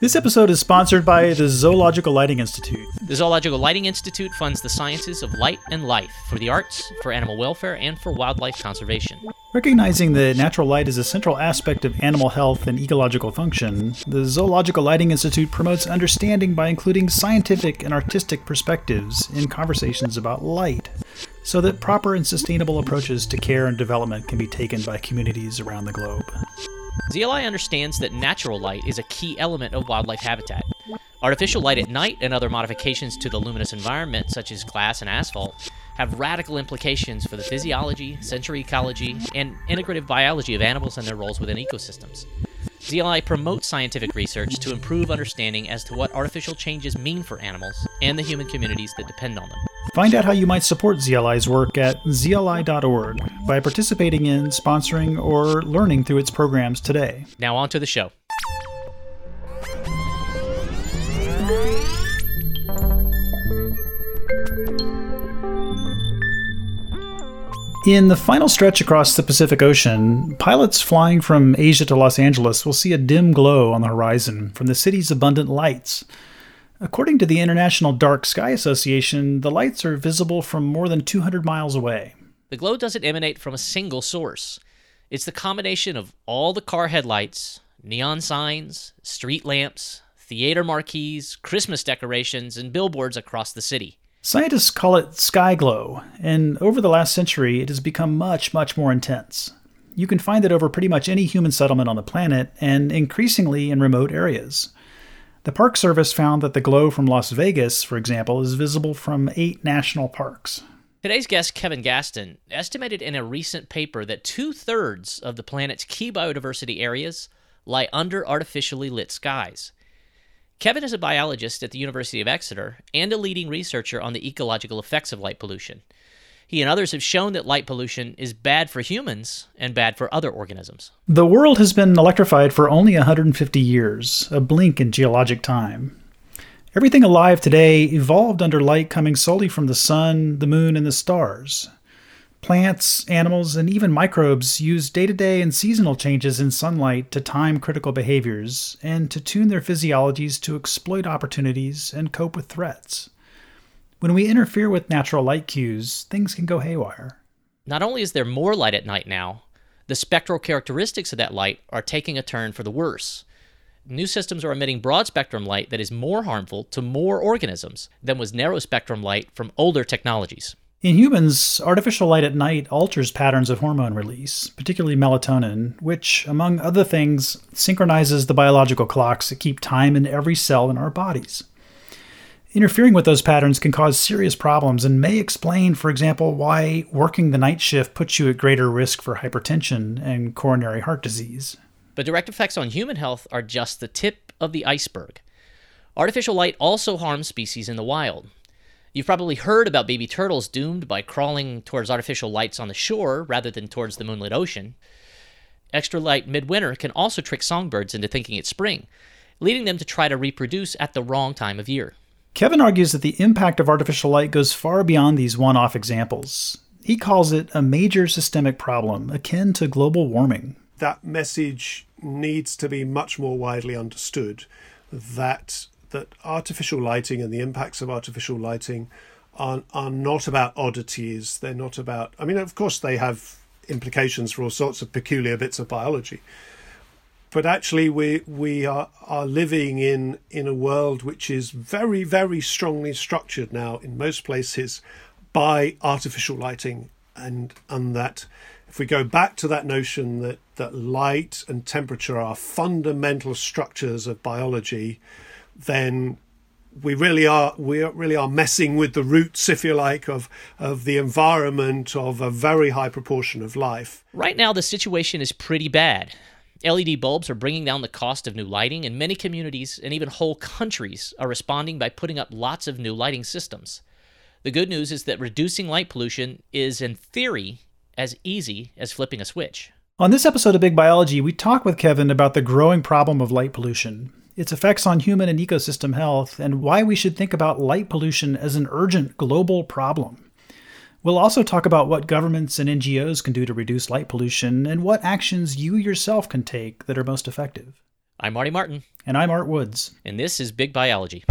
This episode is sponsored by the Zoological Lighting Institute. The Zoological Lighting Institute funds the sciences of light and life for the arts, for animal welfare, and for wildlife conservation. Recognizing that natural light is a central aspect of animal health and ecological function, the Zoological Lighting Institute promotes understanding by including scientific and artistic perspectives in conversations about light, so that proper and sustainable approaches to care and development can be taken by communities around the globe. ZLI understands that natural light is a key element of wildlife habitat. Artificial light at night and other modifications to the luminous environment, such as glass and asphalt, have radical implications for the physiology, sensory ecology, and integrative biology of animals and their roles within ecosystems. ZLI promotes scientific research to improve understanding as to what artificial changes mean for animals and the human communities that depend on them. Find out how you might support ZLI's work at zli.org by participating in, sponsoring, or learning through its programs today. Now, on to the show. In the final stretch across the Pacific Ocean, pilots flying from Asia to Los Angeles will see a dim glow on the horizon from the city's abundant lights. According to the International Dark Sky Association, the lights are visible from more than 200 miles away. The glow doesn't emanate from a single source. It's the combination of all the car headlights, neon signs, street lamps, theater marquees, Christmas decorations, and billboards across the city. Scientists call it sky glow, and over the last century it has become much, much more intense. You can find it over pretty much any human settlement on the planet, and increasingly in remote areas. The Park Service found that the glow from Las Vegas, for example, is visible from eight national parks. Today's guest, Kevin Gaston, estimated in a recent paper that two thirds of the planet's key biodiversity areas lie under artificially lit skies. Kevin is a biologist at the University of Exeter and a leading researcher on the ecological effects of light pollution. He and others have shown that light pollution is bad for humans and bad for other organisms. The world has been electrified for only 150 years, a blink in geologic time. Everything alive today evolved under light coming solely from the sun, the moon, and the stars. Plants, animals, and even microbes use day to day and seasonal changes in sunlight to time critical behaviors and to tune their physiologies to exploit opportunities and cope with threats. When we interfere with natural light cues, things can go haywire. Not only is there more light at night now, the spectral characteristics of that light are taking a turn for the worse. New systems are emitting broad spectrum light that is more harmful to more organisms than was narrow spectrum light from older technologies. In humans, artificial light at night alters patterns of hormone release, particularly melatonin, which, among other things, synchronizes the biological clocks that keep time in every cell in our bodies. Interfering with those patterns can cause serious problems and may explain, for example, why working the night shift puts you at greater risk for hypertension and coronary heart disease. But direct effects on human health are just the tip of the iceberg. Artificial light also harms species in the wild. You've probably heard about baby turtles doomed by crawling towards artificial lights on the shore rather than towards the moonlit ocean. Extra light midwinter can also trick songbirds into thinking it's spring, leading them to try to reproduce at the wrong time of year. Kevin argues that the impact of artificial light goes far beyond these one off examples. He calls it a major systemic problem akin to global warming. That message needs to be much more widely understood that that artificial lighting and the impacts of artificial lighting are are not about oddities. They're not about. I mean, of course, they have implications for all sorts of peculiar bits of biology. But actually, we we are are living in in a world which is very very strongly structured now in most places by artificial lighting, and and that if we go back to that notion that that light and temperature are fundamental structures of biology, then we really are we really are messing with the roots, if you like, of of the environment of a very high proportion of life. Right now, the situation is pretty bad. LED bulbs are bringing down the cost of new lighting, and many communities and even whole countries are responding by putting up lots of new lighting systems. The good news is that reducing light pollution is, in theory, as easy as flipping a switch. On this episode of Big Biology, we talk with Kevin about the growing problem of light pollution, its effects on human and ecosystem health, and why we should think about light pollution as an urgent global problem. We'll also talk about what governments and NGOs can do to reduce light pollution and what actions you yourself can take that are most effective. I'm Marty Martin, And I'm Art Woods. and this is Big Biology.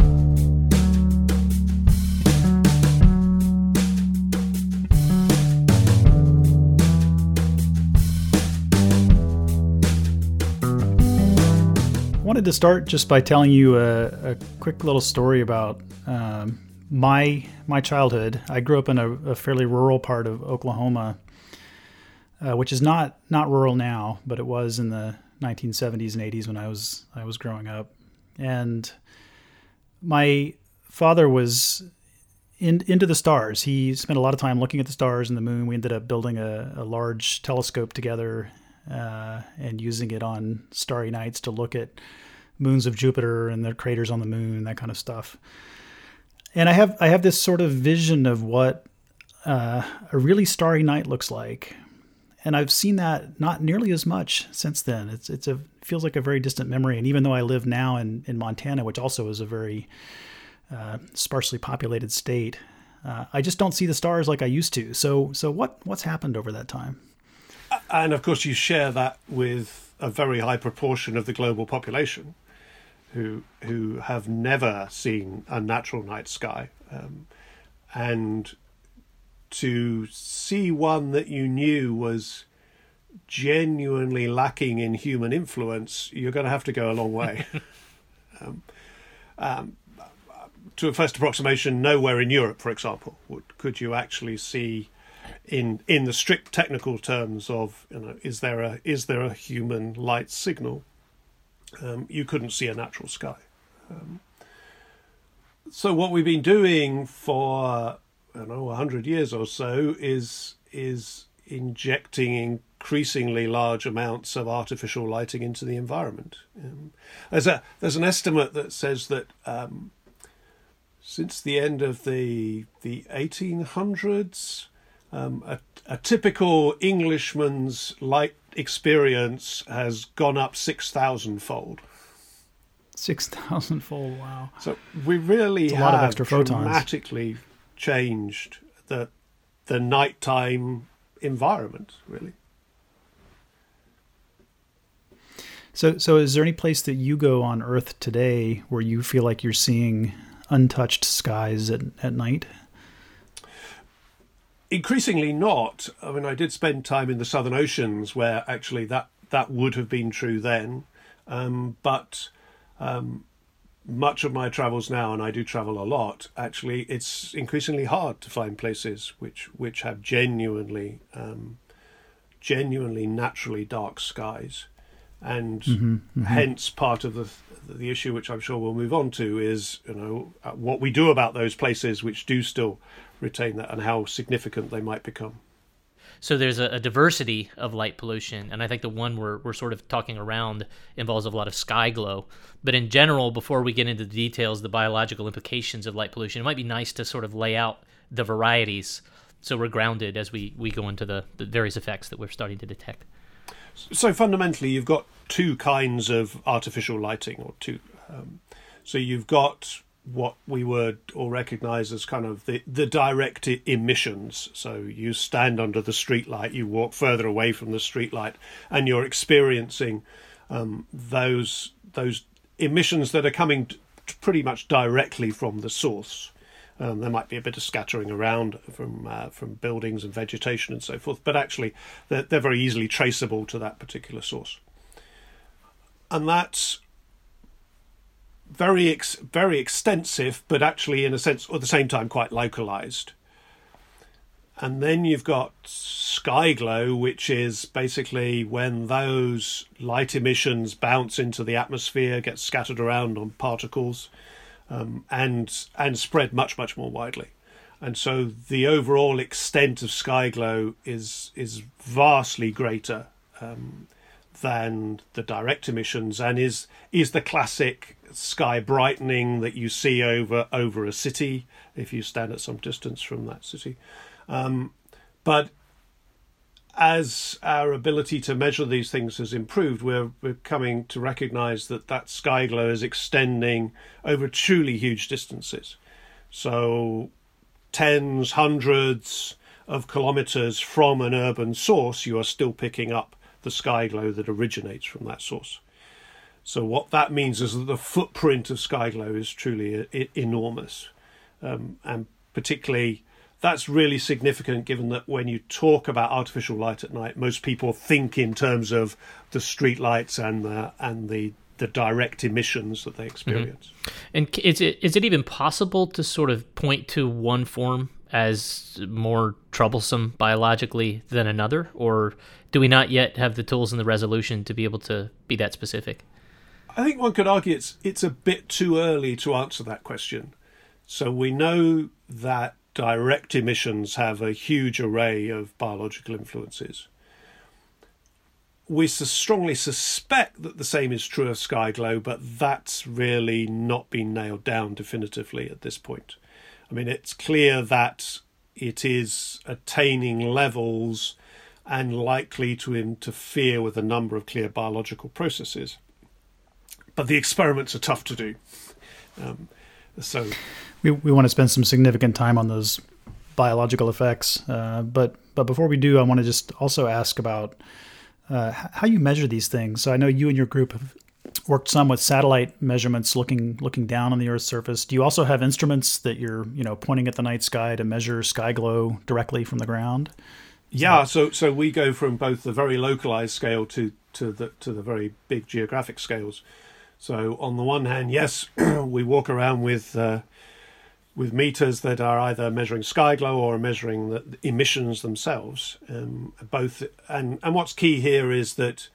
Wanted to start just by telling you a, a quick little story about um, my my childhood. I grew up in a, a fairly rural part of Oklahoma, uh, which is not not rural now, but it was in the 1970s and 80s when I was I was growing up. And my father was in, into the stars. He spent a lot of time looking at the stars and the moon. We ended up building a, a large telescope together uh, and using it on starry nights to look at moons of Jupiter and the craters on the moon, that kind of stuff. And I have I have this sort of vision of what uh, a really starry night looks like, and I've seen that not nearly as much since then. It's it's a feels like a very distant memory. And even though I live now in in Montana, which also is a very uh, sparsely populated state, uh, I just don't see the stars like I used to. So so what what's happened over that time? And of course, you share that with a very high proportion of the global population, who who have never seen a natural night sky, um, and to see one that you knew was genuinely lacking in human influence, you're going to have to go a long way. um, um, to a first approximation, nowhere in Europe, for example, would, could you actually see, in in the strict technical terms of, you know, is there a is there a human light signal? Um, you couldn't see a natural sky. Um, so what we've been doing for I don't know a hundred years or so is is injecting increasingly large amounts of artificial lighting into the environment. Um, there's a there's an estimate that says that um, since the end of the the 1800s, um, a, a typical Englishman's light experience has gone up six thousand fold. Six thousand fold. Wow. So we really a have lot of extra photons. dramatically changed the the nighttime environment. Really. So, so is there any place that you go on Earth today where you feel like you're seeing untouched skies at, at night? Increasingly not. I mean, I did spend time in the southern oceans where actually that that would have been true then, um, but um, much of my travels now, and I do travel a lot. Actually, it's increasingly hard to find places which which have genuinely um, genuinely naturally dark skies, and Mm-hmm, mm-hmm. hence part of the the issue, which I'm sure we'll move on to, is you know uh, what we do about those places which do still retain that, and how significant they might become. So there's a, a diversity of light pollution, and I think the one we're, we're sort of talking around involves a lot of sky glow. But in general, before we get into the details, the biological implications of light pollution, it might be nice to sort of lay out the varieties so we're grounded as we, we go into the, the various effects that we're starting to detect. So fundamentally, you've got two kinds of artificial lighting, or two. Um, so you've got what we would all recognise as kind of the, the direct emissions. So you stand under the streetlight, you walk further away from the streetlight, and you're experiencing um, those those emissions that are coming pretty much directly from the source. Um, there might be a bit of scattering around from uh, from buildings and vegetation and so forth, but actually they're, they're very easily traceable to that particular source. And that's very ex- very extensive, but actually in a sense, at the same time, quite localized. And then you've got sky glow, which is basically when those light emissions bounce into the atmosphere, get scattered around on particles, um, and and spread much much more widely. And so the overall extent of sky glow is is vastly greater um, than the direct emissions, and is is the classic sky brightening that you see over over a city if you stand at some distance from that city. Um, but as our ability to measure these things has improved, we're, we're coming to recognize that that sky glow is extending over truly huge distances. So, tens, hundreds of kilometers from an urban source, you are still picking up the sky glow that originates from that source. So what that means is that the footprint of sky glow is truly enormous, um, and particularly that's really significant given that when you talk about artificial light at night, most people think in terms of the street lights and the and the the direct emissions that they experience. Mm-hmm. And is it is it even possible to sort of point to one form as more troublesome biologically than another, or do we not yet have the tools and the resolution to be able to be that specific? I think one could argue it's it's a bit too early to answer that question. So we know that direct emissions have a huge array of biological influences. We strongly suspect that the same is true of sky glow, but that's really not been nailed down definitively at this point. I mean, it's clear that it is attaining levels and likely to interfere with a number of clear biological processes. But the experiments are tough to do. Um, so we, we want to spend some significant time on those biological effects. Uh, but but before we do, I want to just also ask about uh, how you measure these things. So I know you and your group have worked some with satellite measurements, looking looking down on the Earth's surface. Do you also have instruments that you're you know pointing at the night sky to measure sky glow directly from the ground? Yeah, so so we go from both the very localized scale to to the to the very big geographic scales. So on the one hand, yes, we walk around with uh, with meters that are either measuring sky glow or measuring the emissions themselves. Um, both, and and what's key here is that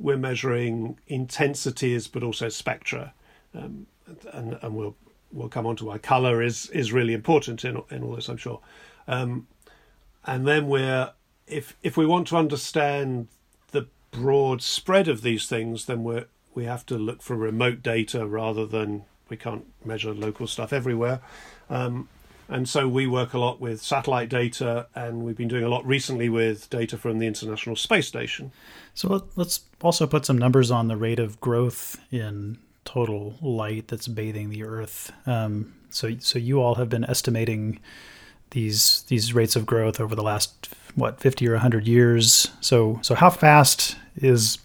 we're measuring intensities, but also spectra, um, and and we'll we'll come on to why color is is really important in in all this, I'm sure. Um, and then we're if if we want to understand the broad spread of these things, then we're we have to look for remote data rather than we can't measure local stuff everywhere. Um, and so we work a lot with satellite data, and we've been doing a lot recently with data from the International Space Station. So let's also put some numbers on the rate of growth in total light that's bathing the Earth. Um, so, so you all have been estimating these these rates of growth over the last what 50 or 100 years. So, so how fast is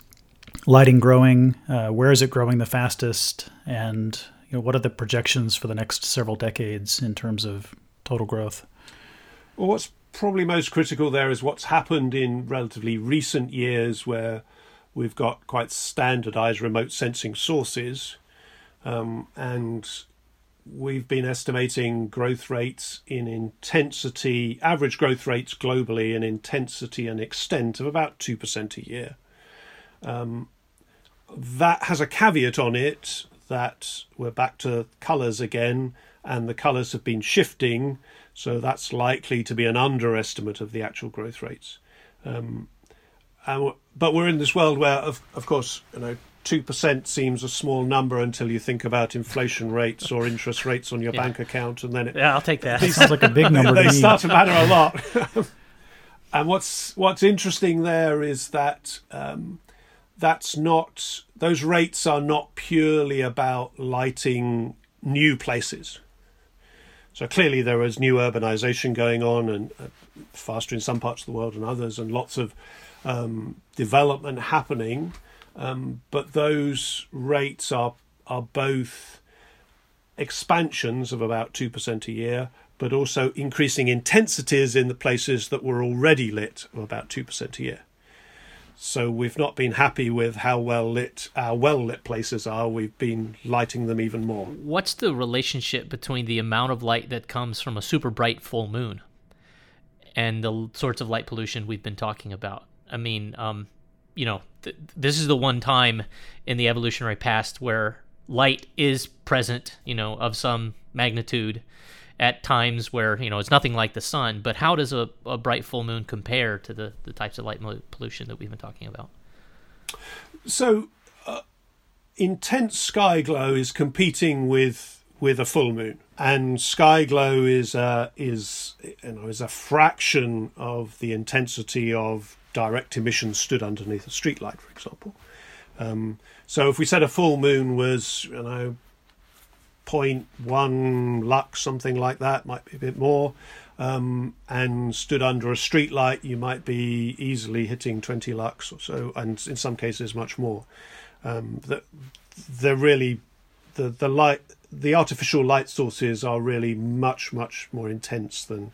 lighting growing? Uh, where is it growing the fastest? And know, what are the projections for the next several decades in terms of total growth? Well, what's probably most critical there is what's happened in relatively recent years where we've got quite standardized remote sensing sources. Um, and we've been estimating growth rates in intensity, average growth rates globally in intensity and extent of about 2% a year. Um, that has a caveat on it that we're back to colours again, and the colours have been shifting, so that's likely to be an underestimate of the actual growth rates. Um, and, but we're in this world where, of, of course, you know, two percent seems a small number until you think about inflation rates or interest rates on your yeah. bank account, and then it, yeah, I'll take that. It sounds like a big number. they to start to matter a lot. and what's what's interesting there is that um, that's not those rates are not purely about lighting new places. So clearly there is new urbanization going on and uh, faster in some parts of the world than others, and lots of um, development happening. Um, but those rates are are both expansions of about two percent a year, but also increasing intensities in the places that were already lit of about two percent a year. So we've not been happy with how well lit our well lit places are. We've been lighting them even more. What's the relationship between the amount of light that comes from a super bright full moon and the sorts of light pollution we've been talking about? I mean, um, you know, th- this is the one time in the evolutionary past where light is present, you know, of some magnitude at times where you know it's nothing like the sun. But how does a, a bright full moon compare to the, the types of light pollution that we've been talking about? So, uh, intense sky glow is competing with with a full moon, and sky glow is uh, is you know is a fraction of the intensity of direct emission stood underneath a streetlight, for example. Um, so if we said a full moon was you know 0.1 lux, something like that, might be a bit more, um, and stood under a street light, you might be easily hitting 20 lux or so, and in some cases much more. Um, that they're really the the light the artificial light sources are really much much more intense than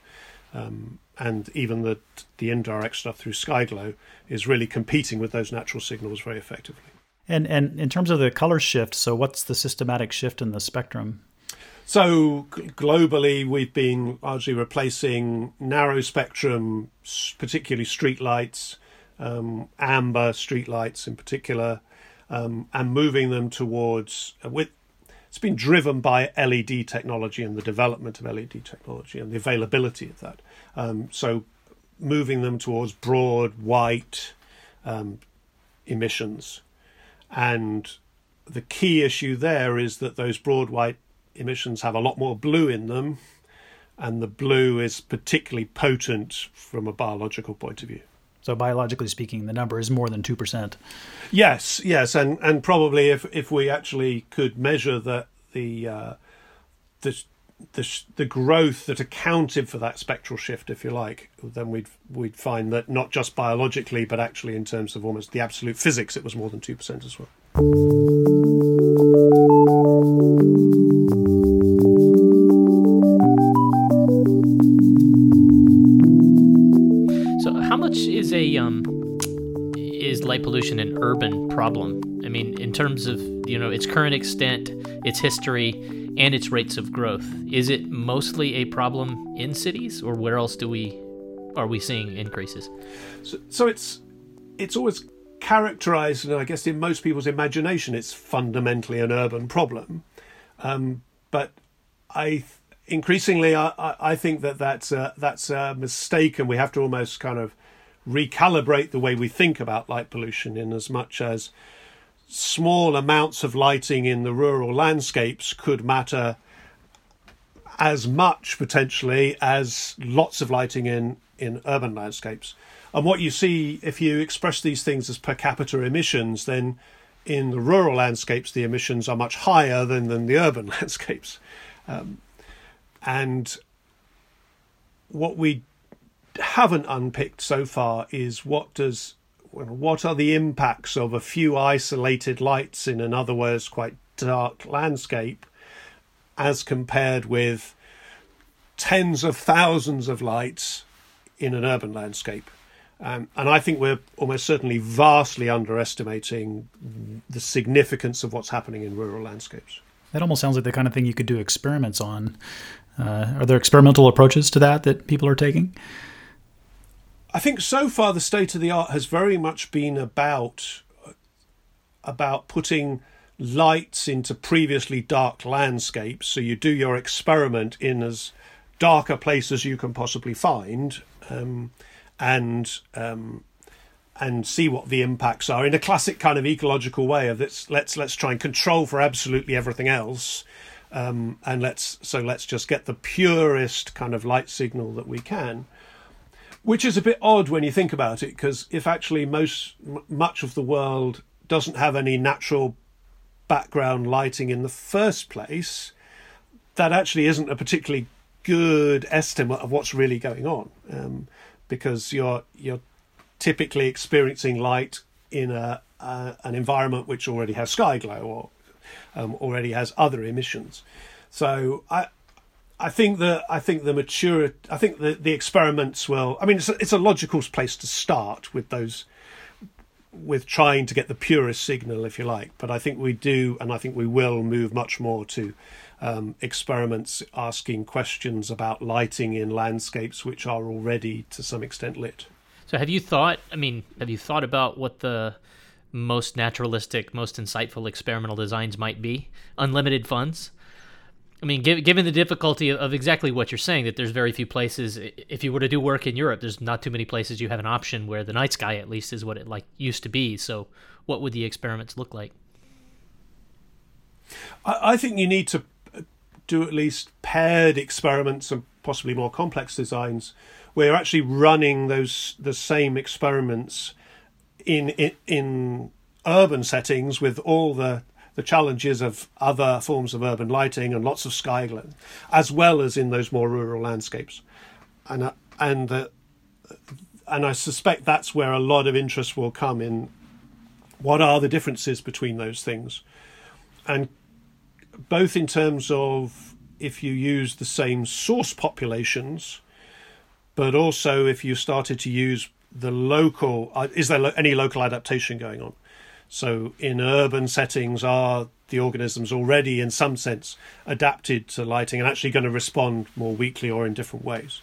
um, and even the the indirect stuff through sky glow is really competing with those natural signals very effectively. And and in terms of the color shift, so what's the systematic shift in the spectrum? So globally, we've been largely replacing narrow spectrum, particularly street lights, um, amber street lights in particular, um, and moving them towards uh, with it's been driven by LED technology and the development of LED technology and the availability of that. Um, so, moving them towards broad white um, emissions. And the key issue there is that those broad white emissions have a lot more blue in them, and the blue is particularly potent from a biological point of view. So biologically speaking, the number is more than two percent. Yes, yes, and and probably if if we actually could measure that the uh, the the the growth that accounted for that spectral shift, if you like, then we'd we'd find that not just biologically, but actually in terms of almost the absolute physics, it was more than two percent as well. So, how much is a um, is light pollution an urban problem? I mean, in terms of you know its current extent, its history, and its rates of growth, is it mostly a problem in cities, or where else do we are we seeing increases? So, so it's it's always characterized, and I guess in most people's imagination, it's fundamentally an urban problem. Um, but I increasingly, I, I think that that's a, that's a mistake, and we have to almost kind of recalibrate the way we think about light pollution in as much as small amounts of lighting in the rural landscapes could matter as much potentially as lots of lighting in, in urban landscapes. And what you see if you express these things as per capita emissions, then in the rural landscapes the emissions are much higher than, than the urban landscapes. Um, and what we haven't unpicked so far is what does what are the impacts of a few isolated lights in an otherwise quite dark landscape as compared with tens of thousands of lights in an urban landscape. Um, and I think we're almost certainly vastly underestimating the significance of what's happening in rural landscapes. That almost sounds like the kind of thing you could do experiments on. Uh, are there experimental approaches to that that people are taking? I think so far the state of the art has very much been about about putting lights into previously dark landscapes. So you do your experiment in as dark a place as you can possibly find, um, and um, and see what the impacts are in a classic kind of ecological way of this. Let's let's try and control for absolutely everything else. Um, and let's so let's just get the purest kind of light signal that we can which is a bit odd when you think about it, because if actually most m- much of the world doesn't have any natural background lighting in the first place, that actually isn't a particularly good estimate of what's really going on, um, because you're you're typically experiencing light in a uh, an environment which already has sky glow or um, already has other emissions. So I I think that I think the mature I think the the experiments will I mean it's a, it's a logical place to start with those with trying to get the purest signal if you like. But I think we do and I think we will move much more to um, experiments asking questions about lighting in landscapes which are already to some extent lit. So have you thought I mean have you thought about what the most naturalistic most insightful experimental designs might be? Unlimited funds I mean, given the difficulty of exactly what you're saying, that there's very few places. If you were to do work in Europe, there's not too many places you have an option where the night sky, at least, is what it like used to be. So, what would the experiments look like? I, think you need to uh, do at least paired experiments and possibly more complex designs, where you're actually running those the same experiments in in, in urban settings with all the the challenges of other forms of urban lighting and lots of skyline, as well as in those more rural landscapes. And uh, and uh, and I suspect that's where a lot of interest will come in what are the differences between those things? And both in terms of if you use the same source populations, but also if you started to use the local, uh, is there any local adaptation going on? So in urban settings, are the organisms already, in some sense, adapted to lighting and actually going to respond more weakly or in different ways?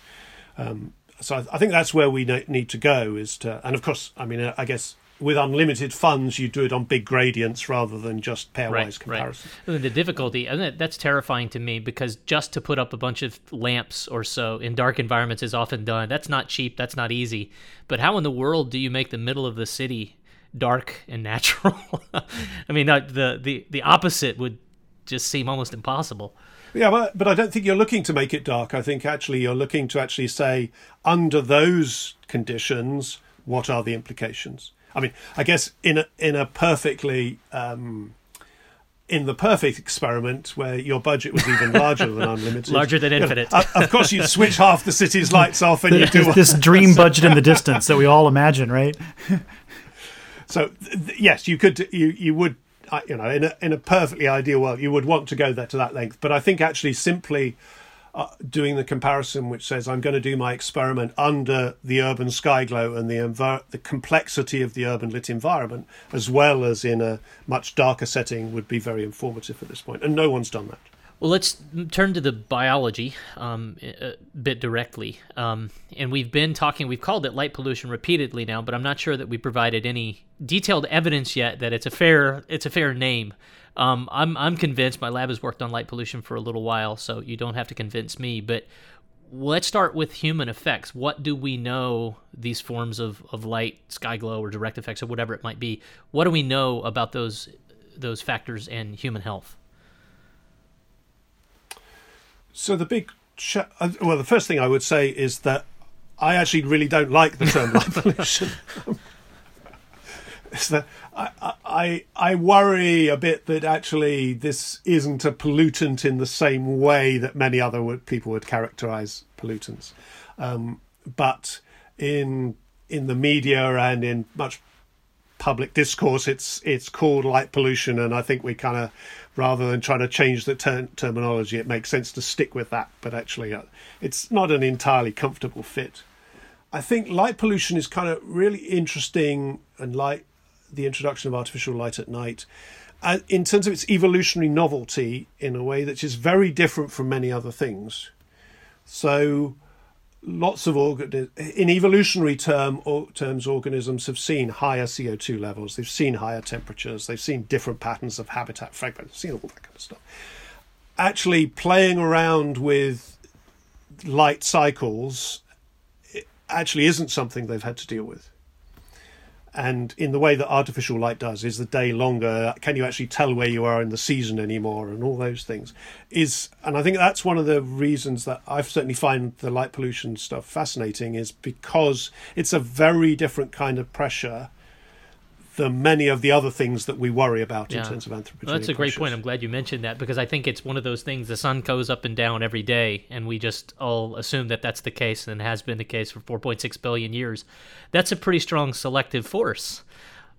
Um, so I, I, think that's where we need to go. Is to, and of course, I mean, I guess with unlimited funds, you do it on big gradients rather than just pairwise right, comparison. Right. The difficulty, and that's terrifying to me because just to put up a bunch of lamps or so in dark environments is often done. That's not cheap. That's not easy. But how in the world do you make the middle of the city dark and natural? I mean, the the the opposite would just seem almost impossible. Yeah, but, but I don't think you're looking to make it dark. I think actually you're looking to actually say, under those conditions, what are the implications? I mean, I guess in a in a perfectly um, in the perfect experiment where your budget was even larger than unlimited, larger than infinite. You know, of course, you'd switch half the city's lights off, and you do this dream budget in the distance that we all imagine, right? So th- yes, you could you you would you know in a in a perfectly ideal world you would want to go there to that length, but I think actually simply uh, doing the comparison which says I'm going to do my experiment under the urban sky glow and the envir- the complexity of the urban lit environment, as well as in a much darker setting, would be very informative at this point. And no one's done that. Well, let's turn to the biology um, a bit directly. Um, and we've been talking, we've called it light pollution repeatedly now, but I'm not sure that we provided any detailed evidence yet that it's a fair it's a fair name. Um, I'm I'm convinced. My lab has worked on light pollution for a little while, so you don't have to convince me. But let's start with human effects. What do we know these forms of, of light, sky glow, or direct effects, or whatever it might be? What do we know about those those factors and human health? So the big, ch- uh, well, the first thing I would say is that I actually really don't like the term light pollution. is that I, I I worry a bit that actually this isn't a pollutant in the same way that many other people would characterize pollutants, um, but in in the media and in much public discourse, it's it's called light pollution, and I think we kind of rather than trying to change the ter- terminology, it makes sense to stick with that. But actually, uh, it's not an entirely comfortable fit. I think light pollution is kind of really interesting and light the introduction of artificial light at night, uh, in terms of its evolutionary novelty, in a way that is very different from many other things. So, lots of organ in evolutionary term or, terms, organisms have seen higher CO two levels. They've seen higher temperatures. They've seen different patterns of habitat fragments. Seen all that kind of stuff. Actually, playing around with light cycles actually isn't something they've had to deal with and in the way that artificial light does is the day longer. Can you actually tell where you are in the season anymore and all those things is and i think that's one of the reasons that i certainly find the light pollution stuff fascinating is because it's a very different kind of pressure than many of the other things that we worry about yeah. in terms of anthropogenic. Well, that's a great point. I'm glad you mentioned that because I think it's one of those things. The sun goes up and down every day, and we just all assume that that's the case and has been the case for 4.6 billion years. That's a pretty strong selective force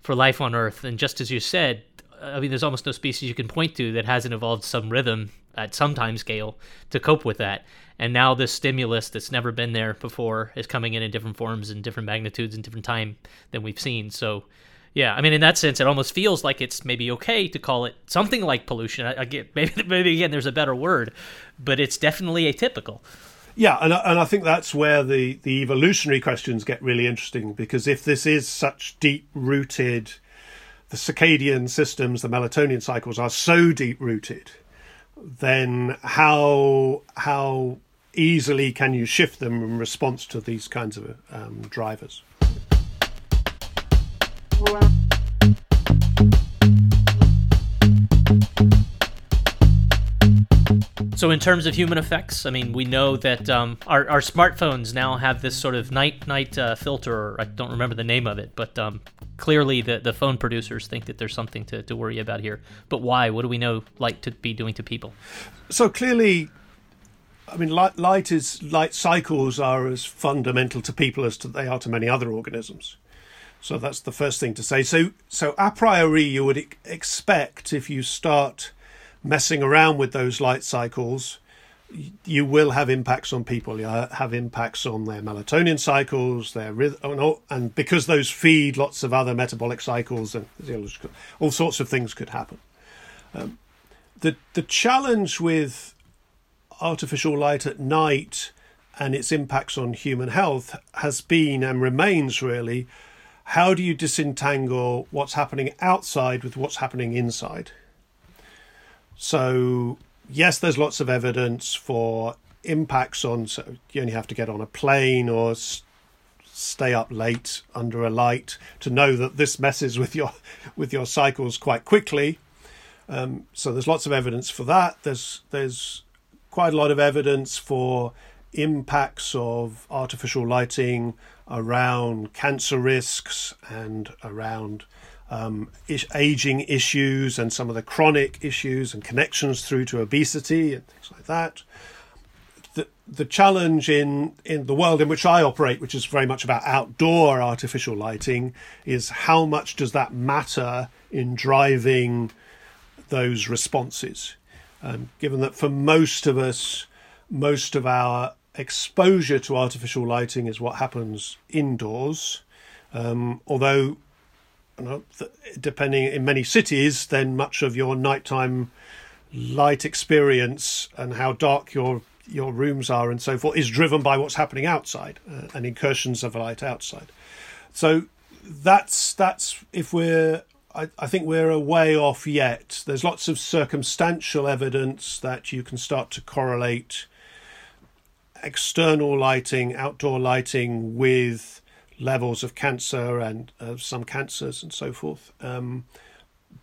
for life on Earth. And just as you said, I mean, there's almost no species you can point to that hasn't evolved some rhythm at some time scale to cope with that. And now this stimulus that's never been there before is coming in in different forms and different magnitudes and different time than we've seen. So yeah, I mean, in that sense, it almost feels like it's maybe okay to call it something like pollution. Get maybe maybe again, there's a better word, but it's definitely atypical. Yeah, and and I think that's where the the evolutionary questions get really interesting because if this is such deep rooted, the circadian systems, the melatonin cycles are so deep rooted, then how how easily can you shift them in response to these kinds of um, drivers? So, in terms of human effects, I mean, we know that um, our, our smartphones now have this sort of night night uh, filter. I don't remember the name of it, but um, clearly the, the phone producers think that there's something to, to worry about here. But why? What do we know light to be doing to people? So clearly, I mean, light, light is light cycles are as fundamental to people as to, they are to many other organisms. So that's the first thing to say. So, so a priori, you would expect if you start messing around with those light cycles, you will have impacts on people. You have impacts on their melatonin cycles, their rhythm, and because those feed lots of other metabolic cycles and all sorts of things could happen. Um, the the challenge with artificial light at night and its impacts on human health has been and remains really how do you disentangle what's happening outside with what's happening inside? So, yes, there's lots of evidence for impacts on, so you only have to get on a plane or stay up late under a light to know that this messes with your with your cycles quite quickly. Um, so there's lots of evidence for that. There's there's quite a lot of evidence for impacts of artificial lighting around cancer risks and around um, aging issues and some of the chronic issues and connections through to obesity and things like that. The, the challenge in, in the world in which I operate, which is very much about outdoor artificial lighting, is how much does that matter in driving those responses? Um, given that for most of us, most of our exposure to artificial lighting is what happens indoors. Um, although, depending in many cities, then much of your nighttime light experience and how dark your your rooms are and so forth is driven by what's happening outside uh, and incursions of light outside. So that's that's if we're I, I, think we're a way off yet. There's lots of circumstantial evidence that you can start to correlate external lighting, outdoor lighting with levels of cancer and uh, some cancers and so forth. Um,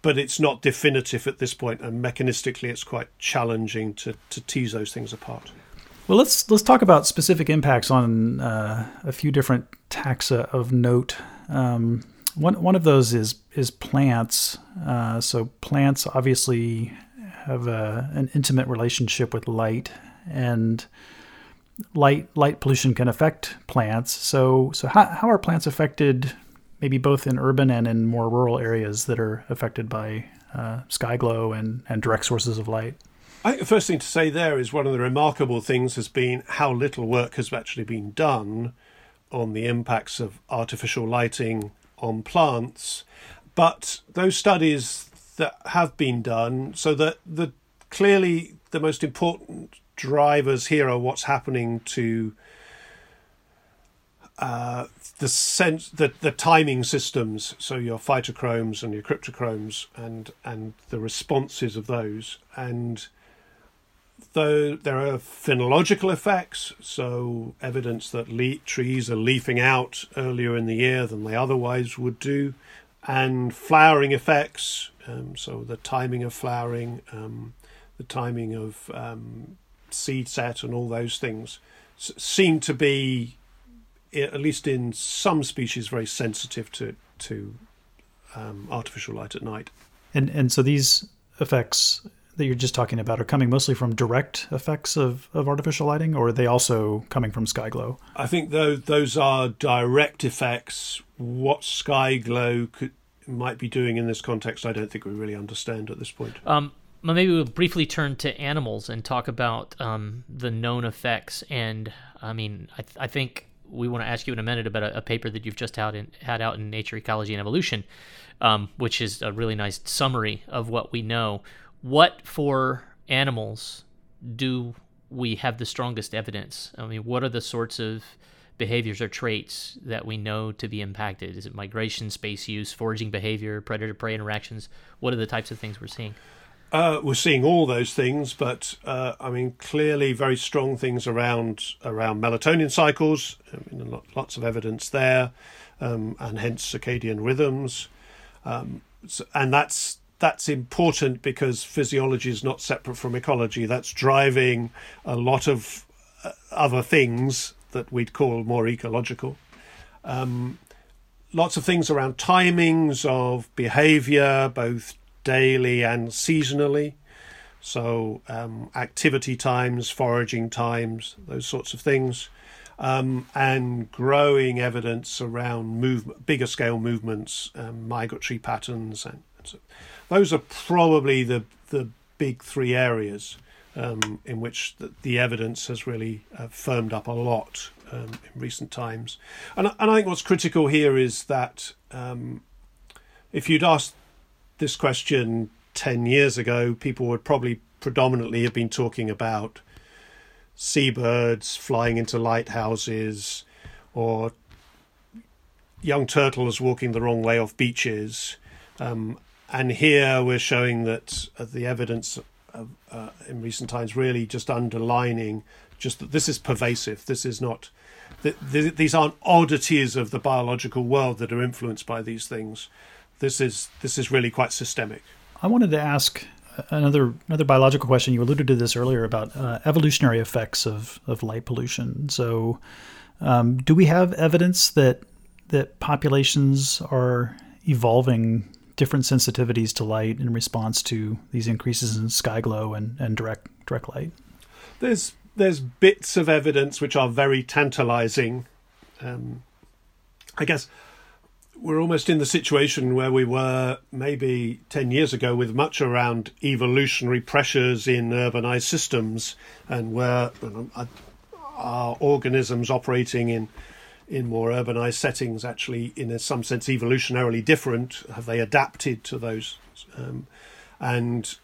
but it's not definitive at this point, and mechanistically, it's quite challenging to, to tease those things apart. Well, let's let's talk about specific impacts on uh, a few different taxa of note. Um, one one of those is is plants. Uh, so plants obviously have a, an intimate relationship with light, and light light pollution can affect plants. So so how how are plants affected? Maybe both in urban and in more rural areas that are affected by uh, sky glow and, and direct sources of light. I think the first thing to say there is one of the remarkable things has been how little work has actually been done on the impacts of artificial lighting on plants. But those studies that have been done, so that the clearly the most important drivers here are what's happening to uh, the sense that the timing systems, so your phytochromes and your cryptochromes, and and the responses of those, and though there are phenological effects, so evidence that le- trees are leafing out earlier in the year than they otherwise would do, and flowering effects, um, so the timing of flowering, um, the timing of um, seed set and all those things seem to be, at least in some species, very sensitive to to um, artificial light at night. And and so these effects that you're just talking about are coming mostly from direct effects of, of artificial lighting, or are they also coming from sky glow? I think though those are direct effects. What sky glow could might be doing in this context, I don't think we really understand at this point. Um, maybe we'll briefly turn to animals and talk about um, the known effects. And I mean, I, th- I, think we want to ask you in a minute about a, a paper that you've just had, in, had out in Nature Ecology and Evolution, um, which is a really nice summary of what we know. What for animals do we have the strongest evidence? I mean, what are the sorts of behaviors or traits that we know to be impacted? Is it migration, space use, foraging behavior, predator prey interactions? What are the types of things we're seeing? Uh, we're seeing all those things, but uh, I mean, clearly very strong things around around melatonin cycles. I mean, lots of evidence there, um, and hence circadian rhythms, um, so, and that's that's important because physiology is not separate from ecology. That's driving a lot of uh, other things that we'd call more ecological. Um, lots of things around timings of behavior, both daily and seasonally. So, um, activity times, foraging times, those sorts of things. um, and growing evidence around movement, bigger scale movements, um, migratory patterns, and, and so those are probably the the big three areas um, in which the, the, evidence has really uh, firmed up a lot um, in recent times. And, and I think what's critical here is that um, if you'd asked this question 10 years ago, people would probably predominantly have been talking about seabirds flying into lighthouses or young turtles walking the wrong way off beaches. Um, and here we're showing that uh, the evidence uh, in recent times really just underlining just that this is pervasive. This is not. Th- th- these aren't oddities of the biological world that are influenced by these things. This is this is really quite systemic. I wanted to ask another another biological question. You alluded to this earlier about uh, evolutionary effects of of light pollution. So, um, do we have evidence that that populations are evolving different sensitivities to light in response to these increases in sky glow and, and direct direct light? There's there's bits of evidence which are very tantalizing. Um, I guess we're almost in the situation where we were maybe 10 years ago with much around evolutionary pressures in urbanized systems and where know, are organisms operating in in more urbanized settings actually in some sense evolutionarily different have they adapted to those? Um, and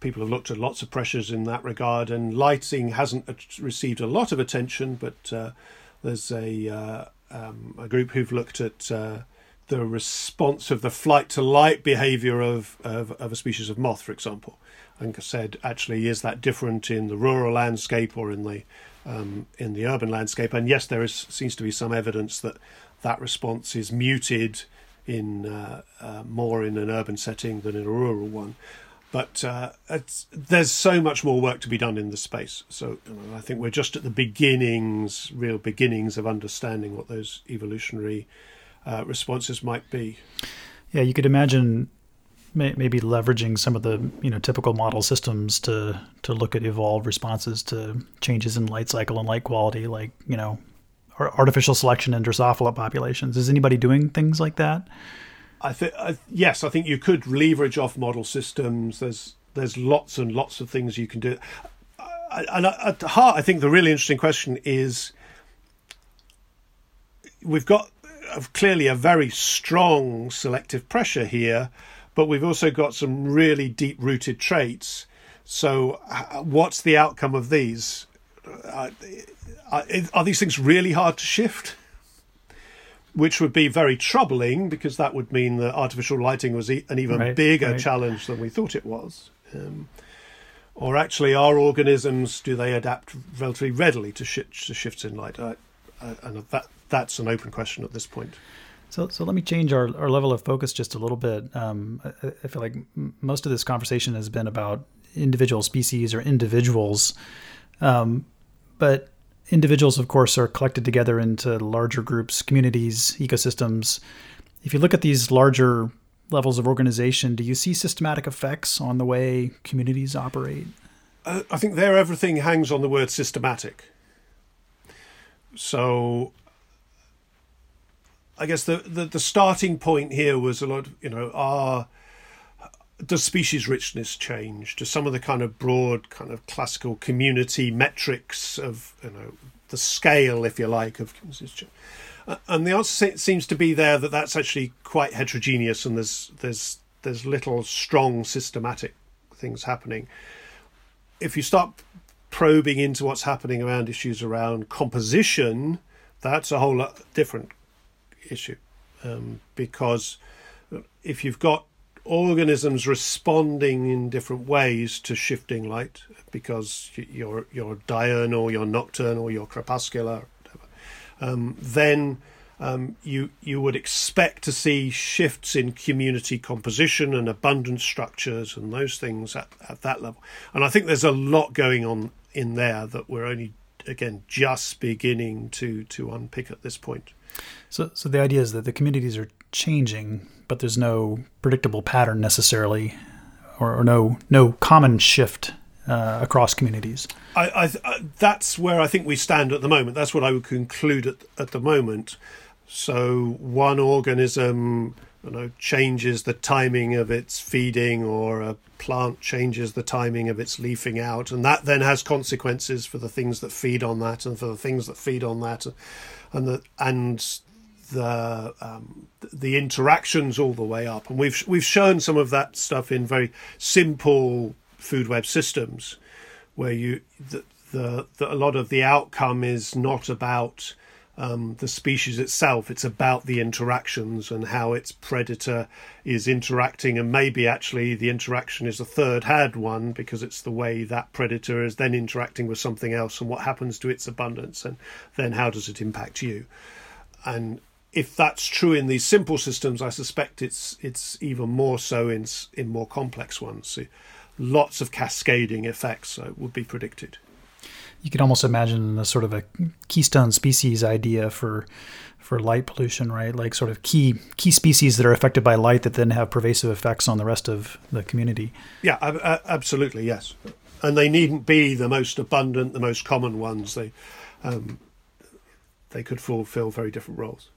people have looked at lots of pressures in that regard and lighting hasn't received a lot of attention but uh, there's a uh, um, a group who've looked at uh, the response of the flight to light behavior of, of, of a species of moth, for example, and I said, actually, is that different in the rural landscape or in the um, in the urban landscape? And yes, there is seems to be some evidence that that response is muted in uh, uh, more in an urban setting than in a rural one. But uh, there's so much more work to be done in this space. So you know, I think we're just at the beginnings, real beginnings of understanding what those evolutionary uh, responses might be. Yeah, you could imagine may, maybe leveraging some of the you know typical model systems to to look at evolved responses to changes in light cycle and light quality, like you know artificial selection in Drosophila populations. Is anybody doing things like that? I think yes, I think you could leverage off model systems. There's there's lots and lots of things you can do. And at heart, I think the really interesting question is we've got clearly a very strong selective pressure here, but we've also got some really deep rooted traits. So, what's the outcome of these? Uh, are these things really hard to shift? Which would be very troubling because that would mean that artificial lighting was an even right, bigger right. challenge than we thought it was. Um, or actually, are organisms do they adapt relatively readily to, sh- to shifts in light? Uh, uh, and that that's an open question at this point. So, so let me change our, our level of focus just a little bit. Um, I, I, feel like most of this conversation has been about individual species or individuals, um, but individuals, of course, are collected together into larger groups, communities, ecosystems. If you look at these larger levels of organization, do you see systematic effects on the way communities operate? Uh, I think there everything hangs on the word systematic. So I guess the, the, the starting point here was a lot. you know, are does species richness change? Do some of the kind of broad, kind of classical community metrics of you know the scale, if you like, of and the answer seems to be there that that's actually quite heterogeneous, and there's there's there's little strong systematic things happening. If you start probing into what's happening around issues around composition, that's a whole different issue um, because if you've got organisms responding in different ways to shifting light because you're you're diurnal, you're nocturnal, you're crepuscular, um, then um, you you would expect to see shifts in community composition and abundance structures and those things at, at that level. And I think there's a lot going on in there that we're only again just beginning to to unpick at this point. So, so the idea is that the communities are changing, but there's no predictable pattern necessarily, or, or no no common shift uh, across communities. I, I, I, that's where I think we stand at the moment. That's what I would conclude at, at the moment. So one organism you know, changes the timing of its feeding, or a plant changes the timing of its leafing out, and that then has consequences for the things that feed on that, and for the things that feed on that, and the and the um, the interactions all the way up. And we've we've shown some of that stuff in very simple food web systems, where you the, the, the a lot of the outcome is not about um, the species itself. It's about the interactions and how its predator is interacting, and maybe actually the interaction is a third hand one because it's the way that predator is then interacting with something else and what happens to its abundance, and then how does it impact you? And if that's true in these simple systems, I suspect it's it's even more so in in more complex ones. So lots of cascading effects would be predicted you could almost imagine a sort of a keystone species idea for for light pollution, right? Like sort of key key species that are affected by light that then have pervasive effects on the rest of the community. Yeah, absolutely, yes. And they needn't be the most abundant, the most common ones. They um, they could fulfill very different roles.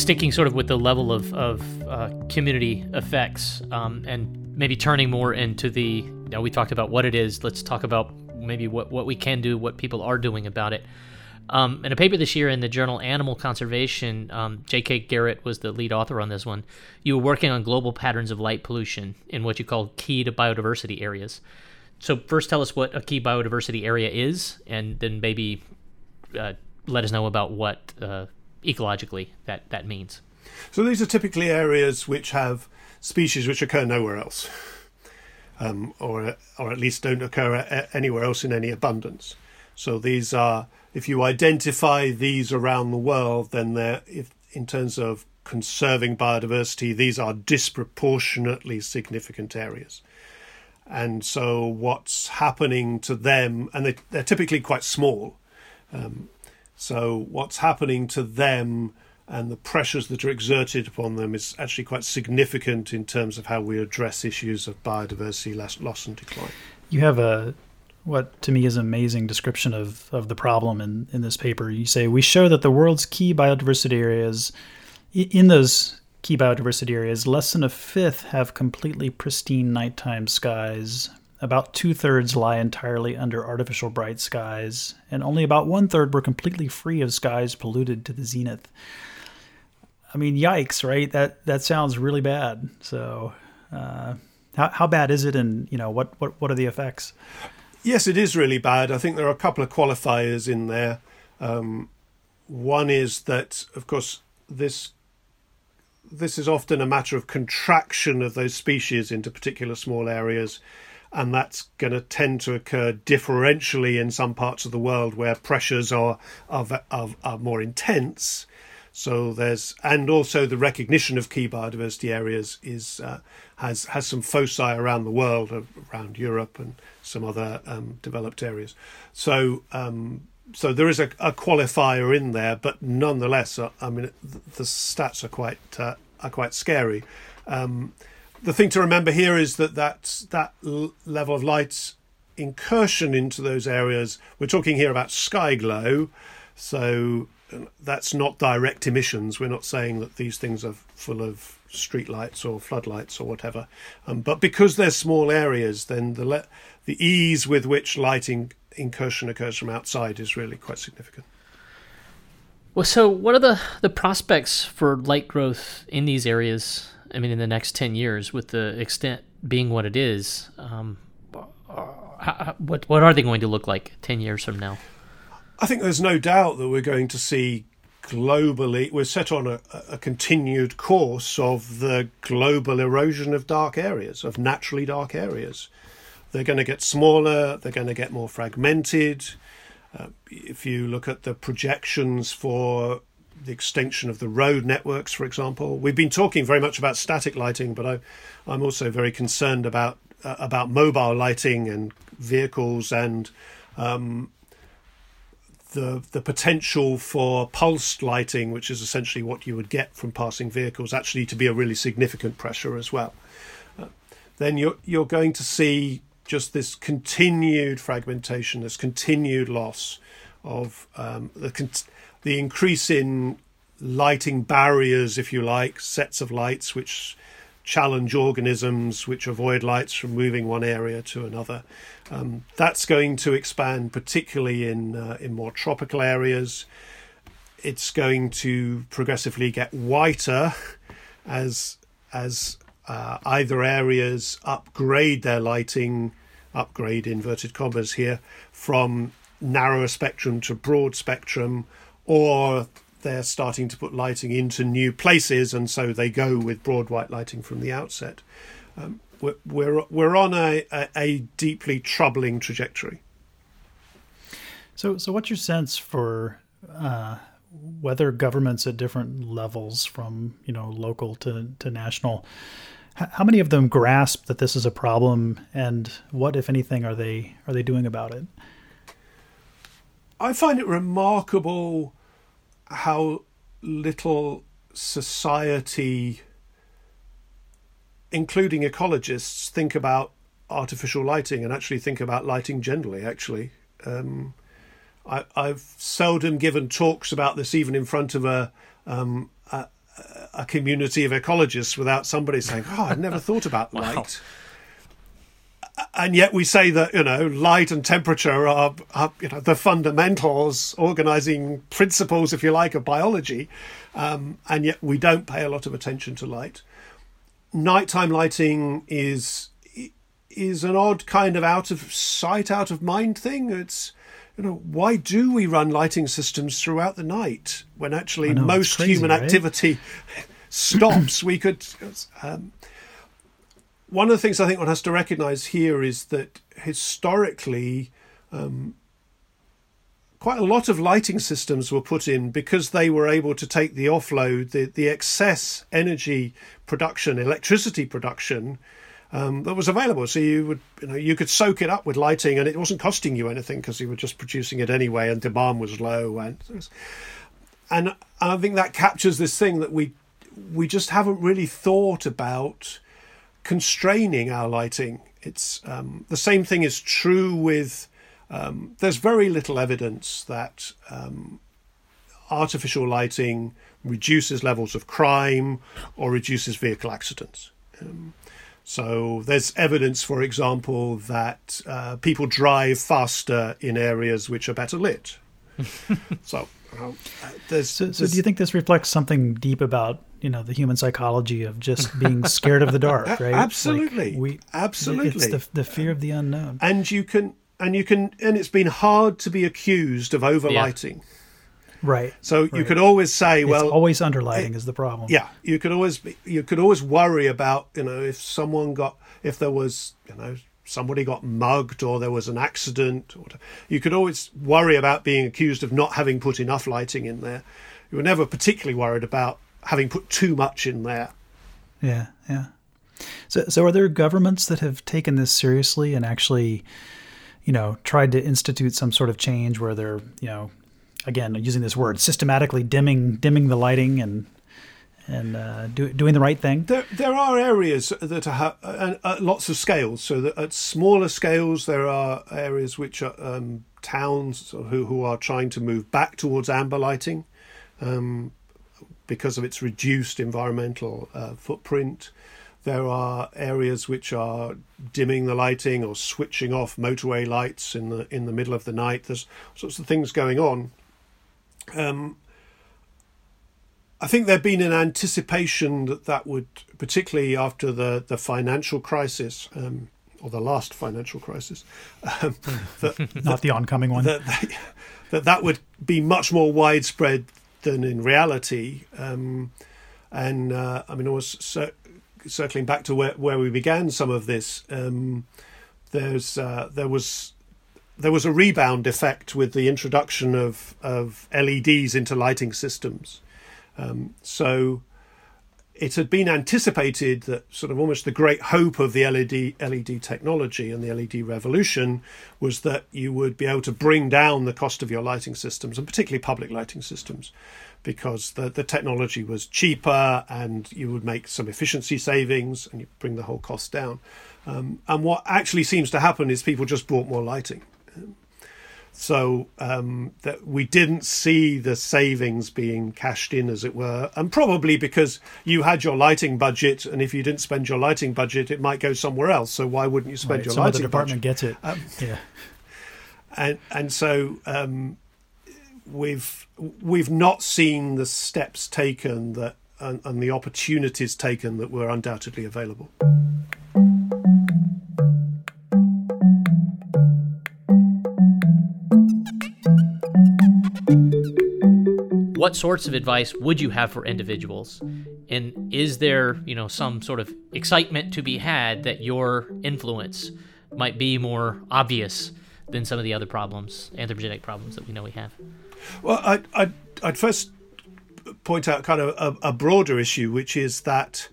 Sticking sort of with the level of, of uh, community effects um, and maybe turning more into the, know, we talked about what it is. Let's talk about maybe what, what we can do, what people are doing about it. Um, in a paper this year in the journal Animal Conservation, um, J.K. Garrett was the lead author on this one. You were working on global patterns of light pollution in what you call key to biodiversity areas. So, first, tell us what a key biodiversity area is, and then maybe uh, let us know about what uh, ecologically that that means. So these are typically areas which have species which occur nowhere else, um, or or at least don't occur anywhere else in any abundance. So these are, if you identify these around the world, then they're, if, in terms of conserving biodiversity, these are disproportionately significant areas. And so, what's happening to them, and they, are typically quite small. Um, so, what's happening to them and the pressures that are exerted upon them is actually quite significant in terms of how we address issues of biodiversity loss and decline. You have a what to me is an amazing description of, of the problem in, in this paper. You say we show that the world's key biodiversity areas in those key biodiversity areas, less than a fifth have completely pristine nighttime skies, about two thirds lie entirely under artificial bright skies, and only about one third were completely free of skies polluted to the zenith. I mean, yikes, right? That that sounds really bad. So, uh, how how bad is it, and you know what what what are the effects? Yes, it is really bad. I think there are a couple of qualifiers in there. Um, one is that, of course, this this is often a matter of contraction of those species into particular small areas and that's going to tend to occur differentially in some parts of the world where pressures are are, are, are more intense. So there's and also the recognition of key biodiversity areas is uh, has has some foci around the world, around Europe and some other um, developed areas. So um, so there is a, a, qualifier in there, but nonetheless, uh, I mean the, the stats are quite uh, are quite scary. Um, the thing to remember here is that that, that level of light incursion into those areas, we're talking here about sky glow, so that's not direct emissions. We're not saying that these things are full of street lights or floodlights or whatever. Um, but because they're small areas, then the le- the ease with which lighting incursion occurs from outside is really quite significant. Well, so what are the, the prospects for light growth in these areas I mean, in the next 10 years, with the extent being what it is, um, how, what, what are they going to look like 10 years from now? I think there's no doubt that we're going to see globally, we're set on a, a continued course of the global erosion of dark areas, of naturally dark areas. They're going to get smaller, they're going to get more fragmented. Uh, if you look at the projections for the extension of the road networks, for example. We've been talking very much about static lighting, but I, am also very concerned about uh, about mobile lighting and vehicles and um, the the potential for pulsed lighting, which is essentially what you would get from passing vehicles, actually to be a really significant pressure as well. Uh, then you're you're going to see just this continued fragmentation, this continued loss of um, the the increase in lighting barriers, if you like, sets of lights which challenge organisms which avoid lights from moving one area to another. Um, that's going to expand, particularly in uh, in more tropical areas. It's going to progressively get whiter as as uh, either areas upgrade their lighting, upgrade inverted commas here, from narrower spectrum to broad spectrum, or they're starting to put lighting into new places, and so they go with broad white lighting from the outset. Um, we're, we're, we're on a, a, a, deeply troubling trajectory. So, so what's your sense for uh, whether governments at different levels, from you know local to to national, how many of them grasp that this is a problem, and what, if anything, are they are they doing about it? I find it remarkable how little society, including ecologists, think about artificial lighting and actually think about lighting generally. Actually, um, I, have seldom given talks about this, even in front of a, um, a, a community of ecologists, without somebody saying, "Oh, I'd never thought about light." wow and yet we say that you know light and temperature are, are you know the fundamentals, organizing principles, if you like, of biology, um, and yet we don't pay a lot of attention to light. Nighttime lighting is is an odd kind of out of sight, out of mind thing. It's you know why do we run lighting systems throughout the night when actually know, most crazy, human right? activity stops? we could. Um, one of the things I think one has to recognise here is that historically, um, quite a lot of lighting systems were put in because they were able to take the offload, the, the excess energy production, electricity production um, that was available. So you would, you know, you could soak it up with lighting, and it wasn't costing you anything because you were just producing it anyway, and demand was low, and and I think that captures this thing that we we just haven't really thought about constraining our lighting. It's um, the same thing is true with. Um, there's very little evidence that um, artificial lighting reduces levels of crime or reduces vehicle accidents. Um, so there's evidence, for example, that uh, people drive faster in areas which are better lit. so, uh, there's, so, so, do you think this reflects something deep about you know the human psychology of just being scared of the dark, right? Absolutely, like we absolutely. It's the, the fear of the unknown, and you can and you can and it's been hard to be accused of overlighting. Yeah. Right. So right. you could always say, well, it's always underlighting it, is the problem. Yeah, you could always be, you could always worry about you know if someone got if there was you know somebody got mugged or there was an accident you could always worry about being accused of not having put enough lighting in there. You were never particularly worried about having put too much in there. Yeah, yeah. So, so are there governments that have taken this seriously and actually, you know, tried to institute some sort of change where they're, you know, again using this word, systematically dimming dimming the lighting and and uh, do, doing the right thing? There, there are areas that are uh, lots of scales. So at smaller scales, there are areas which are um, towns who who are trying to move back towards amber lighting. Um, because of its reduced environmental uh, footprint. There are areas which are dimming the lighting or switching off motorway lights in the in the middle of the night. There's sorts of things going on. Um, I think there'd been an anticipation that that would, particularly after the, the financial crisis, um, or the last financial crisis, um, that, not that, the oncoming one, that, that that would be much more widespread than in reality. Um, and uh, I mean, I was cir- circling back to where, where we began some of this. Um, there's uh, there was there was a rebound effect with the introduction of of LEDs into lighting systems. Um, so it had been anticipated that sort of almost the great hope of the LED LED technology and the LED revolution was that you would be able to bring down the cost of your lighting systems and particularly public lighting systems because the, the technology was cheaper and you would make some efficiency savings and you bring the whole cost down. Um, and what actually seems to happen is people just bought more lighting. So um, that we didn't see the savings being cashed in, as it were, and probably because you had your lighting budget, and if you didn't spend your lighting budget, it might go somewhere else. So why wouldn't you spend right, your some lighting other department budget? gets it. Um, yeah, and and so um, we've we've not seen the steps taken that and, and the opportunities taken that were undoubtedly available. What sorts of advice would you have for individuals? And is there, you know, some sort of excitement to be had that your influence might be more obvious than some of the other problems, anthropogenic problems that we know we have? Well, I'd, I'd, I'd first point out kind of a, a broader issue, which is that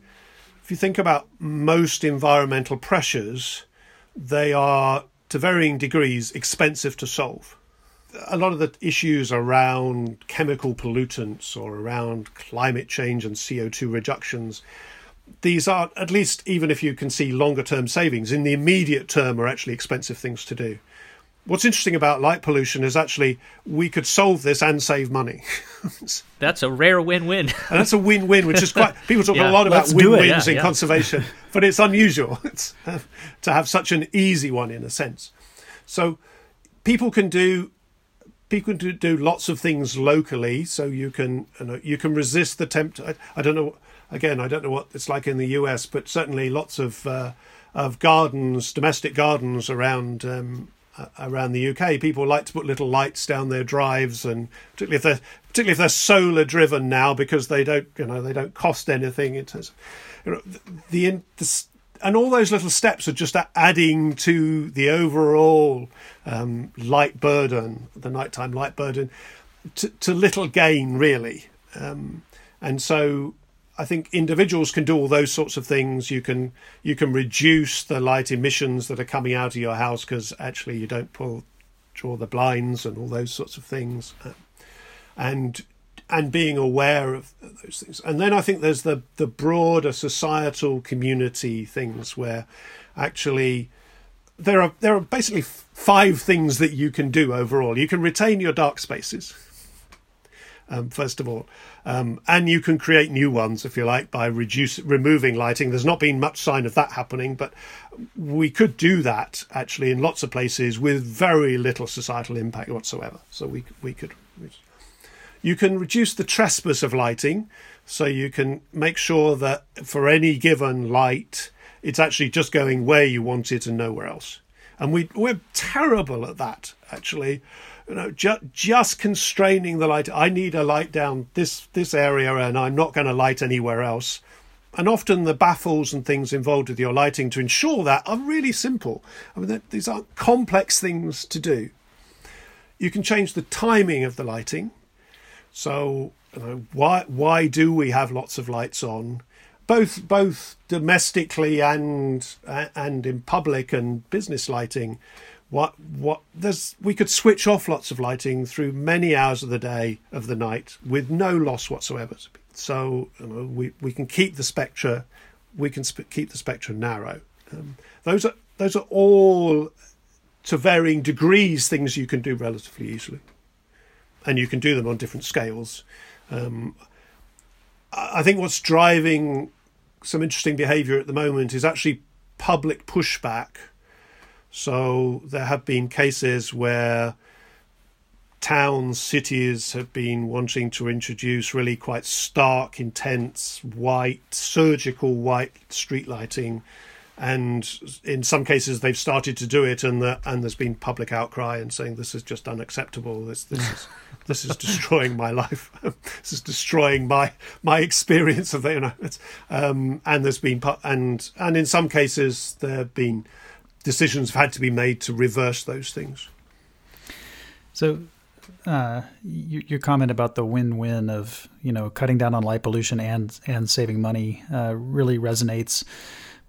if you think about most environmental pressures, they are to varying degrees expensive to solve a lot of the issues around chemical pollutants or around climate change and CO2 reductions, these are, at least even if you can see longer term savings, in the immediate term are actually expensive things to do. What's interesting about light pollution is actually we could solve this and save money. that's a rare win-win. and that's a win-win, which is quite. People talk yeah, a lot about win-wins yeah, in yeah. conservation, but it's unusual it's, uh, to have such an easy one in a sense. So people can do people do, do lots of things locally, so you can you, know, you can resist the tempt. I, I, don't know. Again, I don't know what it's like in the US, but certainly lots of uh, of gardens, domestic gardens around um, around the UK. People like to put little lights down their drives, and particularly if they're particularly if they're solar driven now, because they don't you know they don't cost anything. It has, you know, the, the and all those little steps are just adding to the overall um, light burden, the nighttime light burden, to, to little gain really. Um, and so I think individuals can do all those sorts of things. You can you can reduce the light emissions that are coming out of your house because actually you don't pull draw the blinds and all those sorts of things, uh, and and being aware of those things. And then I think there's the the broader societal community things where actually there are there are basically five things that you can do overall. You can retain your dark spaces. Um, first of all, um, and you can create new ones if you like by reduce removing lighting. There's not been much sign of that happening, but we could do that actually in lots of places with very little societal impact whatsoever. So we we could you can reduce the trespass of lighting, so you can make sure that for any given light, it's actually just going where you want it and nowhere else. And we we're terrible at that actually. You know, ju- just constraining the light. I need a light down this this area, and I'm not going to light anywhere else. And often the baffles and things involved with your lighting to ensure that are really simple. I mean, these aren't complex things to do. You can change the timing of the lighting. So you know, why why do we have lots of lights on, both both domestically and and in public and business lighting? What what there's we could switch off lots of lighting through many hours of the day of the night with no loss whatsoever. So you know, we we can keep the spectra, we can sp- keep the spectra narrow. Um, those are those are all to varying degrees things you can do relatively easily and you can do them on different scales. Um, I think what's driving some interesting behaviour at the moment is actually public pushback. So there have been cases where towns, cities have been wanting to introduce really quite stark, intense, white, surgical white street lighting and in some cases they've started to do it and the, and there's been public outcry and saying this is just unacceptable. This this is this is destroying my life. This is destroying my my experience of you know um, and there's been and and in some cases there have been decisions have had to be made to reverse those things. So uh, your, your, comment about the win-win of you know cutting down on light pollution and and saving money uh, really resonates.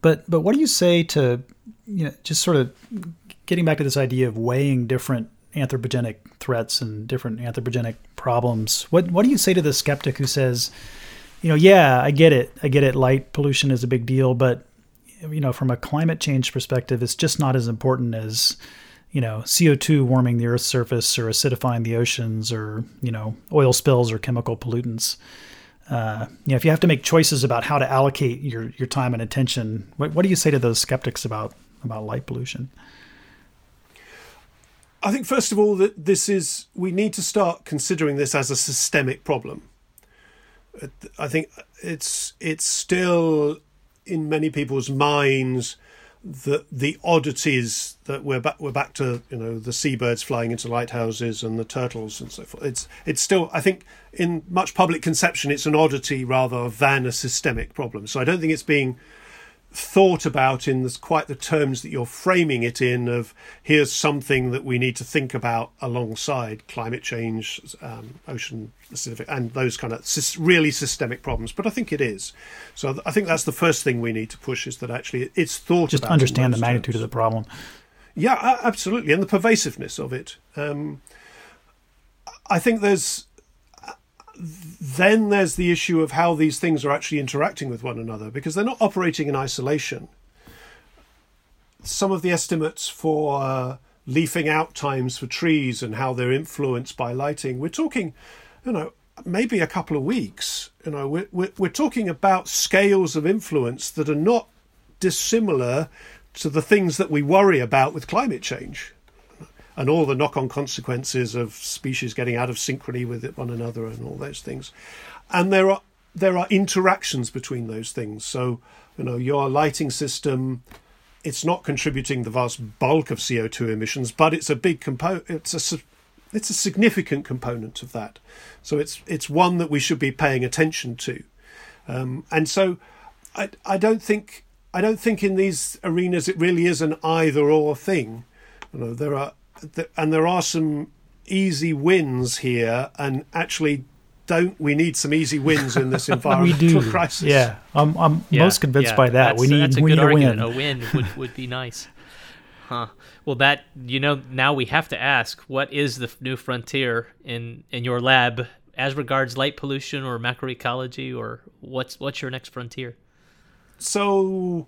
But but what do you say to you know just sort of getting back to this idea of weighing different anthropogenic threats and different anthropogenic problems? What what do you say to the skeptic who says, you know, yeah, I get it, I get it, light pollution is a big deal, but you know, from a climate change perspective, it's just not as important as you know, CO2 warming the Earth's surface or acidifying the oceans or, you know, oil spills or chemical pollutants. Uh, you know, if you have to make choices about how to allocate your, your time and attention, what, what do you say to those skeptics about, about light pollution? I think, first of all, that this is, we need to start considering this as a systemic problem. I think it's it's still in many people's minds the the oddities that we're back we're back to you know the seabirds flying into lighthouses and the turtles and so forth. It's it's still I think in much public conception it's an oddity rather than a systemic problem. So I don't think it's being thought about in this, quite the terms that you're framing it in of here's something that we need to think about alongside climate change um, ocean Pacific and those kind of really systemic problems. But i think it is. So i think that's the first thing we need to push is that actually it's thought just understand the magnitude terms. of the problem. Yeah absolutely and the pervasiveness of it. Um, i think there's then there's the issue of how these things are actually interacting with one another because they're not operating in isolation. Some of the estimates for uh, leafing out times for trees and how they're influenced by lighting, we're talking, you know, maybe a couple of weeks. You know, we're, we're, we're talking about scales of influence that are not dissimilar to the things that we worry about with climate change and all the knock-on consequences of species getting out of synchrony with one another and all those things. And there are there are interactions between those things. So you know your lighting system. It's not contributing the vast bulk of CO2 emissions, but it's a big component. It's a it's a significant component of that. So it's it's one that we should be paying attention to. Um, and so I I don't think I don't think in these arenas it really is an either or thing. You know, there are and there are some easy wins here, and actually don't we need some easy wins in this environmental crisis? Yeah, I'm, I'm yeah, most convinced yeah, by that. We need, a we need a win. A win would, would be nice. Huh. Well, that you know, now we have to ask, what is the new frontier in in your lab as regards light pollution or macroecology, or what's what's your next frontier? So,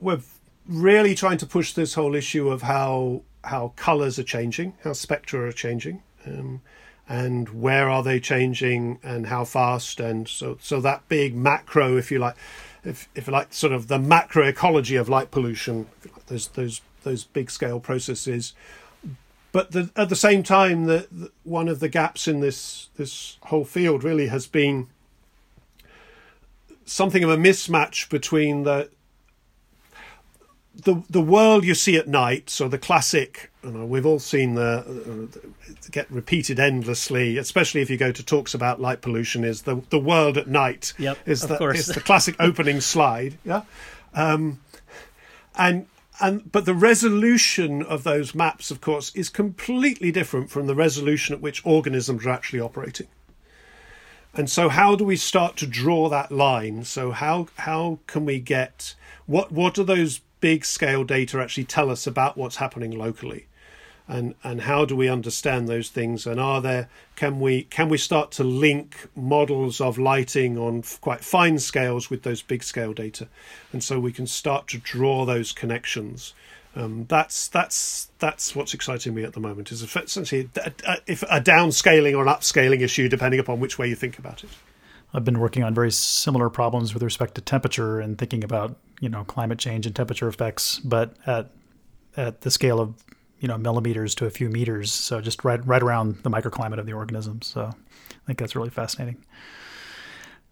we're really trying to push this whole issue of how how colors are changing, how spectra are changing, um, and where are they changing, and how fast, and so so that big macro, if you like, if if you like, sort of the macro ecology of light pollution, like, those those those big scale processes. But the, at the same time, the, the, one of the gaps in this this whole field really has been something of a mismatch between the the the world you see at night, so the classic, you know, we've all seen the, uh, get repeated endlessly, especially if you go to talks about light pollution. Is the the world at night? Yep, is the course. is the classic opening slide. Yeah, um, and and but the resolution of those maps, of course, is completely different from the resolution at which organisms are actually operating. And so, how do we start to draw that line? So, how how can we get what what are those big scale data actually tell us about what's happening locally? And and how do we understand those things? And are there can we can we start to link models of lighting on quite fine scales with those big scale data? And so we can start to draw those connections. Um, that's that's that's what's exciting me at the moment is essentially a, a, if a downscaling or an upscaling issue depending upon which way you think about it I've been working on very similar problems with respect to temperature and thinking about you know climate change and temperature effects, but at at the scale of you know millimeters to a few meters, so just right right around the microclimate of the organism. So I think that's really fascinating.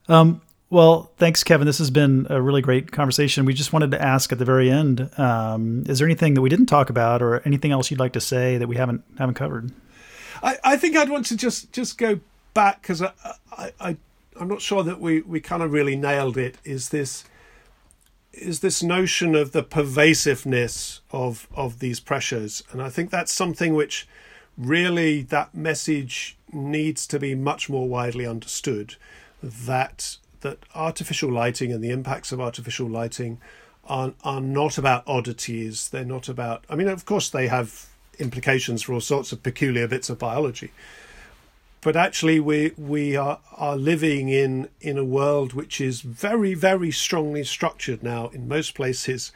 Um, well, thanks, Kevin. This has been a really great conversation. We just wanted to ask at the very end: um, Is there anything that we didn't talk about, or anything else you'd like to say that we haven't haven't covered? I, I think I'd want to just just go back because I, I, I I'm not sure that we we kind of really nailed it. Is this is this notion of the pervasiveness of of these pressures, and I think that's something which really that message needs to be much more widely understood that that artificial lighting and the impacts of artificial lighting are are not about oddities they're not about i mean of course they have implications for all sorts of peculiar bits of biology but actually we we are are living in in a world which is very very strongly structured now in most places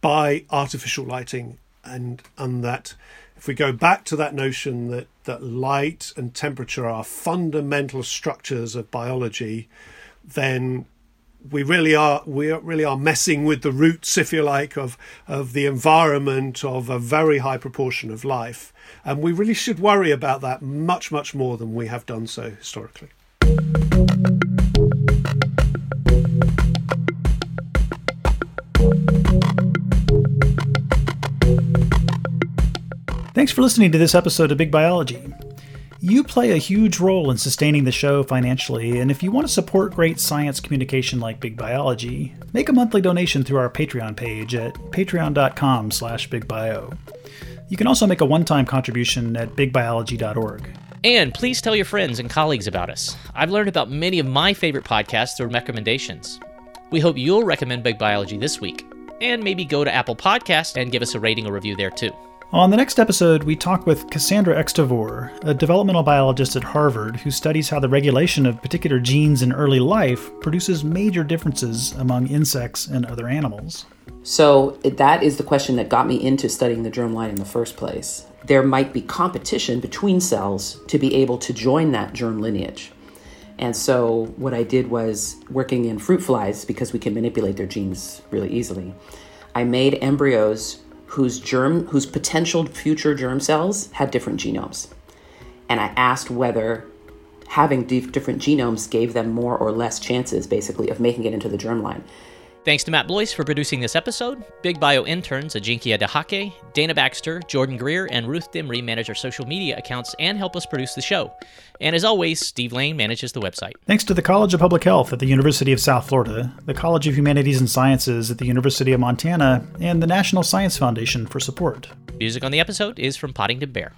by artificial lighting and and that if we go back to that notion that, that light and temperature are fundamental structures of biology, then we really are we really are messing with the roots, if you like, of of the environment of a very high proportion of life, and we really should worry about that much much more than we have done so historically. Thanks for listening to this episode of Big Biology. You play a huge role in sustaining the show financially, and if you want to support great science communication like Big Biology, make a monthly donation through our Patreon page at patreon.com slash bigbio. You can also make a one-time contribution at bigbiology.org. And please tell your friends and colleagues about us. I've learned about many of my favorite podcasts through recommendations. We hope you'll recommend Big Biology this week, and maybe go to Apple Podcasts and give us a rating or review there too. On the next episode, we talk with Cassandra Extavour, a developmental biologist at Harvard who studies how the regulation of particular genes in early life produces major differences among insects and other animals. So, that is the question that got me into studying the germline in the first place. There might be competition between cells to be able to join that germ lineage. And so, what I did was working in fruit flies because we can manipulate their genes really easily. I made embryos whose germ whose potential future germ cells had different genomes. And I asked whether having different genomes gave them more or less chances basically of making it into the germline. Thanks to Matt Blois for producing this episode. Big Bio interns Ajinkya Dahake, Dana Baxter, Jordan Greer, and Ruth Dimry manage our social media accounts and help us produce the show. And as always, Steve Lane manages the website. Thanks to the College of Public Health at the University of South Florida, the College of Humanities and Sciences at the University of Montana, and the National Science Foundation for support. Music on the episode is from Poddington Bear.